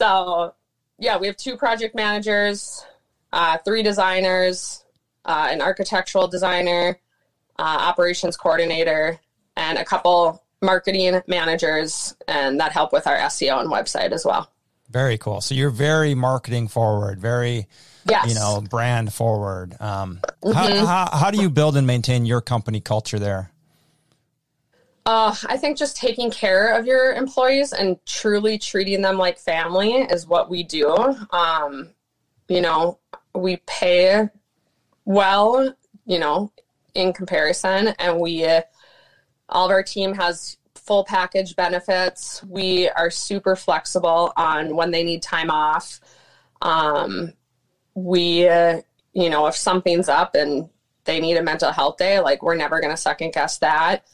So, yeah, we have two project managers, uh, three designers, uh, an architectural designer, uh, operations coordinator, and a couple marketing managers and that help with our SEO and website as well. Very cool. So you're very marketing forward, very, yes. you know, brand forward. Um, mm-hmm. how, how, how do you build and maintain your company culture there? Uh, I think just taking care of your employees and truly treating them like family is what we do. Um, you know, we pay well, you know, in comparison, and we all of our team has full package benefits. We are super flexible on when they need time off. Um, we, uh, you know, if something's up and they need a mental health day, like we're never going to second guess that.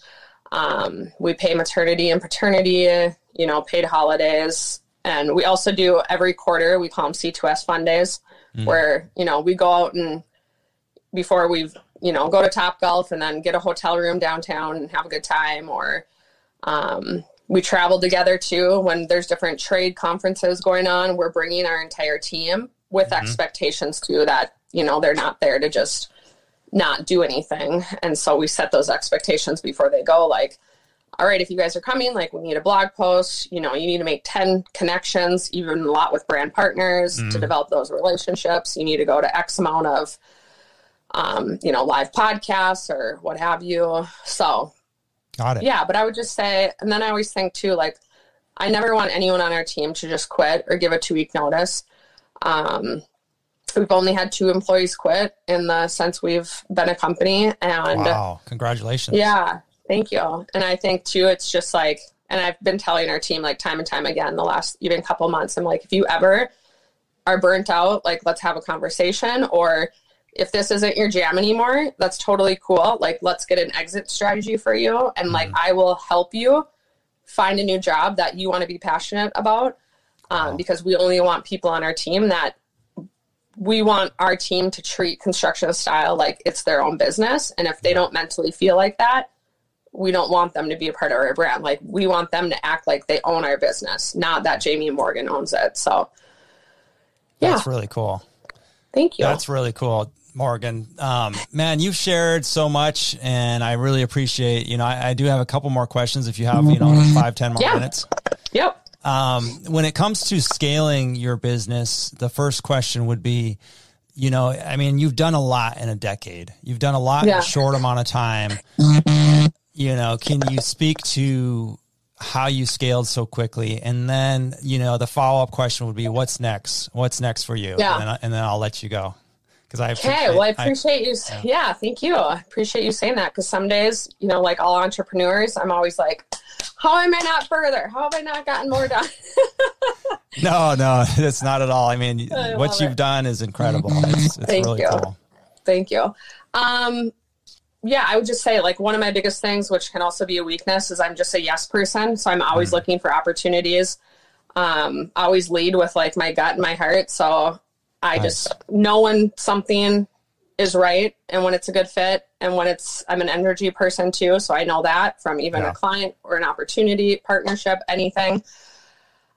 Um, we pay maternity and paternity, you know, paid holidays. And we also do every quarter, we call them C2S fund days, mm. where, you know, we go out and before we've you know, go to Top Golf and then get a hotel room downtown and have a good time. Or um, we travel together too when there's different trade conferences going on. We're bringing our entire team with mm-hmm. expectations too that you know they're not there to just not do anything. And so we set those expectations before they go. Like, all right, if you guys are coming, like we need a blog post. You know, you need to make ten connections, even a lot with brand partners mm-hmm. to develop those relationships. You need to go to X amount of um, you know, live podcasts or what have you. So, got it. Yeah, but I would just say, and then I always think too, like, I never want anyone on our team to just quit or give a two week notice. Um, we've only had two employees quit in the since we've been a company, and wow, congratulations! Yeah, thank you. And I think too, it's just like, and I've been telling our team like time and time again the last even couple months. I'm like, if you ever are burnt out, like let's have a conversation or if this isn't your jam anymore, that's totally cool. Like, let's get an exit strategy for you. And like, mm-hmm. I will help you find a new job that you want to be passionate about. Um, wow. Because we only want people on our team that we want our team to treat construction style like it's their own business. And if they don't mentally feel like that, we don't want them to be a part of our brand. Like, we want them to act like they own our business, not that Jamie Morgan owns it. So, yeah. That's really cool. Thank you. That's really cool. Morgan. Um, man, you've shared so much, and I really appreciate. You know, I, I, do have a couple more questions if you have, you know, five, ten more yeah. minutes. Yep. Um, when it comes to scaling your business, the first question would be, you know, I mean, you've done a lot in a decade. You've done a lot yeah. in a short amount of time. You know, can you speak to how you scaled so quickly? And then, you know, the follow up question would be, what's next? What's next for you? Yeah. And then, and then I'll let you go because I okay. Well, I appreciate I, you. Yeah. yeah. thank you. I appreciate you saying that because some days, you know, like all entrepreneurs, I'm always like, how am I not further? How have I not gotten more done? no, no, it's not at all. I mean, I what you've it. done is incredible. It's, it's thank really you. cool. Thank you. Um, yeah, I would just say like one of my biggest things, which can also be a weakness, is I'm just a yes person. So I'm always mm. looking for opportunities. Um, always lead with like my gut and my heart. So I nice. just know when something is right and when it's a good fit and when it's I'm an energy person too, so I know that from even yeah. a client or an opportunity, partnership, anything.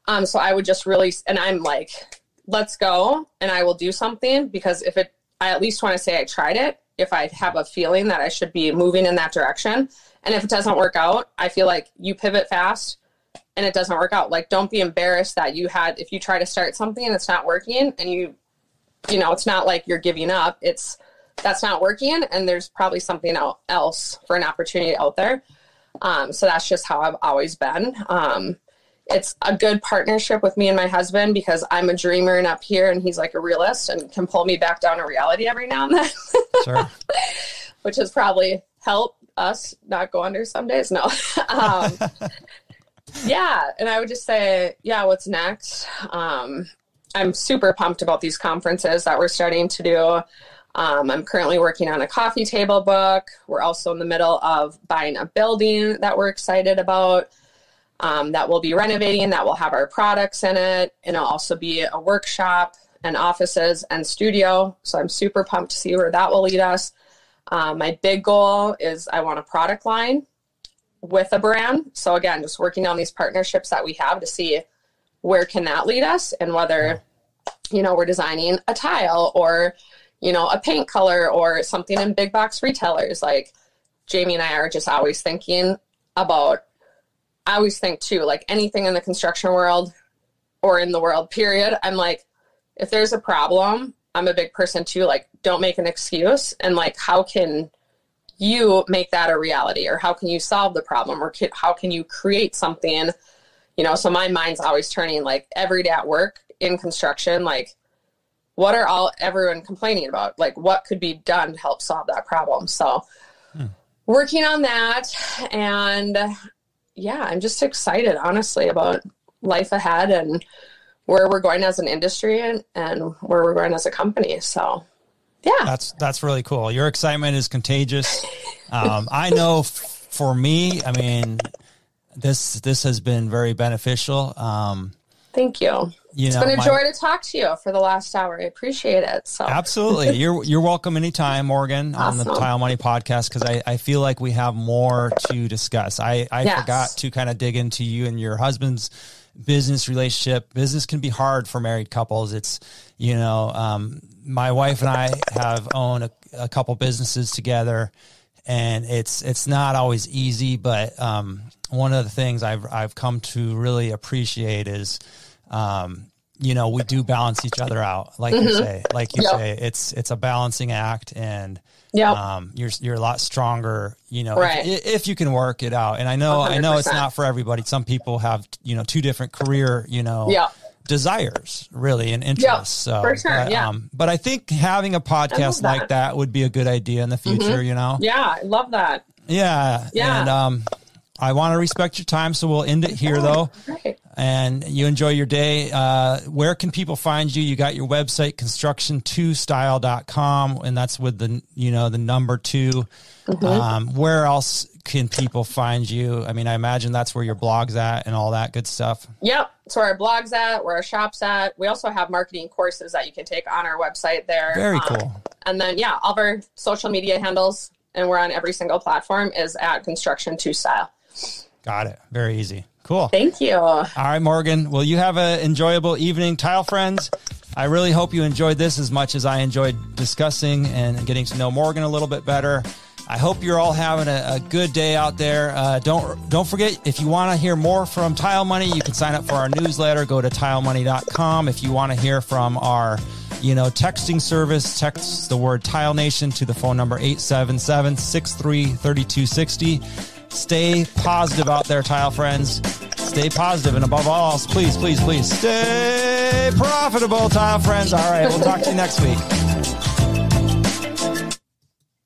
Um, so I would just really and I'm like, let's go and I will do something because if it I at least want to say I tried it if I have a feeling that I should be moving in that direction. And if it doesn't work out, I feel like you pivot fast and it doesn't work out. Like, don't be embarrassed that you had, if you try to start something and it's not working and you, you know, it's not like you're giving up. It's, that's not working and there's probably something else for an opportunity out there. Um, so that's just how I've always been. Um, it's a good partnership with me and my husband because I'm a dreamer and up here and he's like a realist and can pull me back down to reality every now and then. Sure. Which has probably helped us not go under some days. No. um, yeah. And I would just say, yeah, what's next? I'm super pumped about these conferences that we're starting to do. Um, I'm currently working on a coffee table book. We're also in the middle of buying a building that we're excited about um, that we'll be renovating, that will have our products in it. And it'll also be a workshop and offices and studio. So I'm super pumped to see where that will lead us. Um, my big goal is I want a product line with a brand. So again, just working on these partnerships that we have to see where can that lead us and whether, you know, we're designing a tile or, you know, a paint color or something in big box retailers. Like Jamie and I are just always thinking about I always think too, like anything in the construction world or in the world, period, I'm like, if there's a problem, I'm a big person too, like, don't make an excuse. And like, how can you make that a reality? Or how can you solve the problem? Or how can you create something? You know, so my mind's always turning like every day at work in construction, like, what are all everyone complaining about? Like, what could be done to help solve that problem? So, hmm. working on that and yeah, I'm just excited, honestly, about life ahead and where we're going as an industry and, and where we're going as a company. So, yeah, that's that's really cool. Your excitement is contagious. Um, I know f- for me, I mean, this this has been very beneficial. Um, Thank you. you it's know, been a my, joy to talk to you for the last hour. I appreciate it. So absolutely, you're you're welcome anytime, Morgan, awesome. on the Tile Money podcast because I, I feel like we have more to discuss. I I yes. forgot to kind of dig into you and your husband's business relationship. Business can be hard for married couples. It's you know, um, my wife and I have owned a, a couple businesses together and it's it's not always easy. But um, one of the things I've I've come to really appreciate is um, you know, we do balance each other out, like mm-hmm. you say, like you yep. say, it's it's a balancing act, and yeah, um, you're you're a lot stronger, you know, right. if, if, you can work it out. And I know 100%. I know it's not for everybody. Some people have you know two different career, you know, yeah. desires really and interests. Yep. So, sure, but, yeah. Um, but I think having a podcast that. like that would be a good idea in the mm-hmm. future. Mm-hmm. You know, yeah, I love that. Yeah, yeah, and um, I want to respect your time, so we'll end it here, though. Right. And you enjoy your day. Uh, where can people find you? You got your website, construction2style.com, and that's with the, you know, the number 2 mm-hmm. um, where else can people find you? I mean, I imagine that's where your blog's at and all that good stuff. Yep. It's where our blog's at, where our shop's at. We also have marketing courses that you can take on our website there. Very um, cool. And then, yeah, all of our social media handles, and we're on every single platform, is at Construction2Style. Got it. Very easy. Cool. Thank you. All right, Morgan. Well, you have an enjoyable evening, tile friends. I really hope you enjoyed this as much as I enjoyed discussing and getting to know Morgan a little bit better. I hope you're all having a, a good day out there. Uh, don't don't forget if you want to hear more from Tile Money, you can sign up for our newsletter. Go to tilemoney.com. If you want to hear from our you know texting service, text the word Tile Nation to the phone number 877 63 3260. Stay positive out there, tile friends. Stay positive, and above all, please, please, please stay profitable, tile friends. All right, we'll talk to you next week.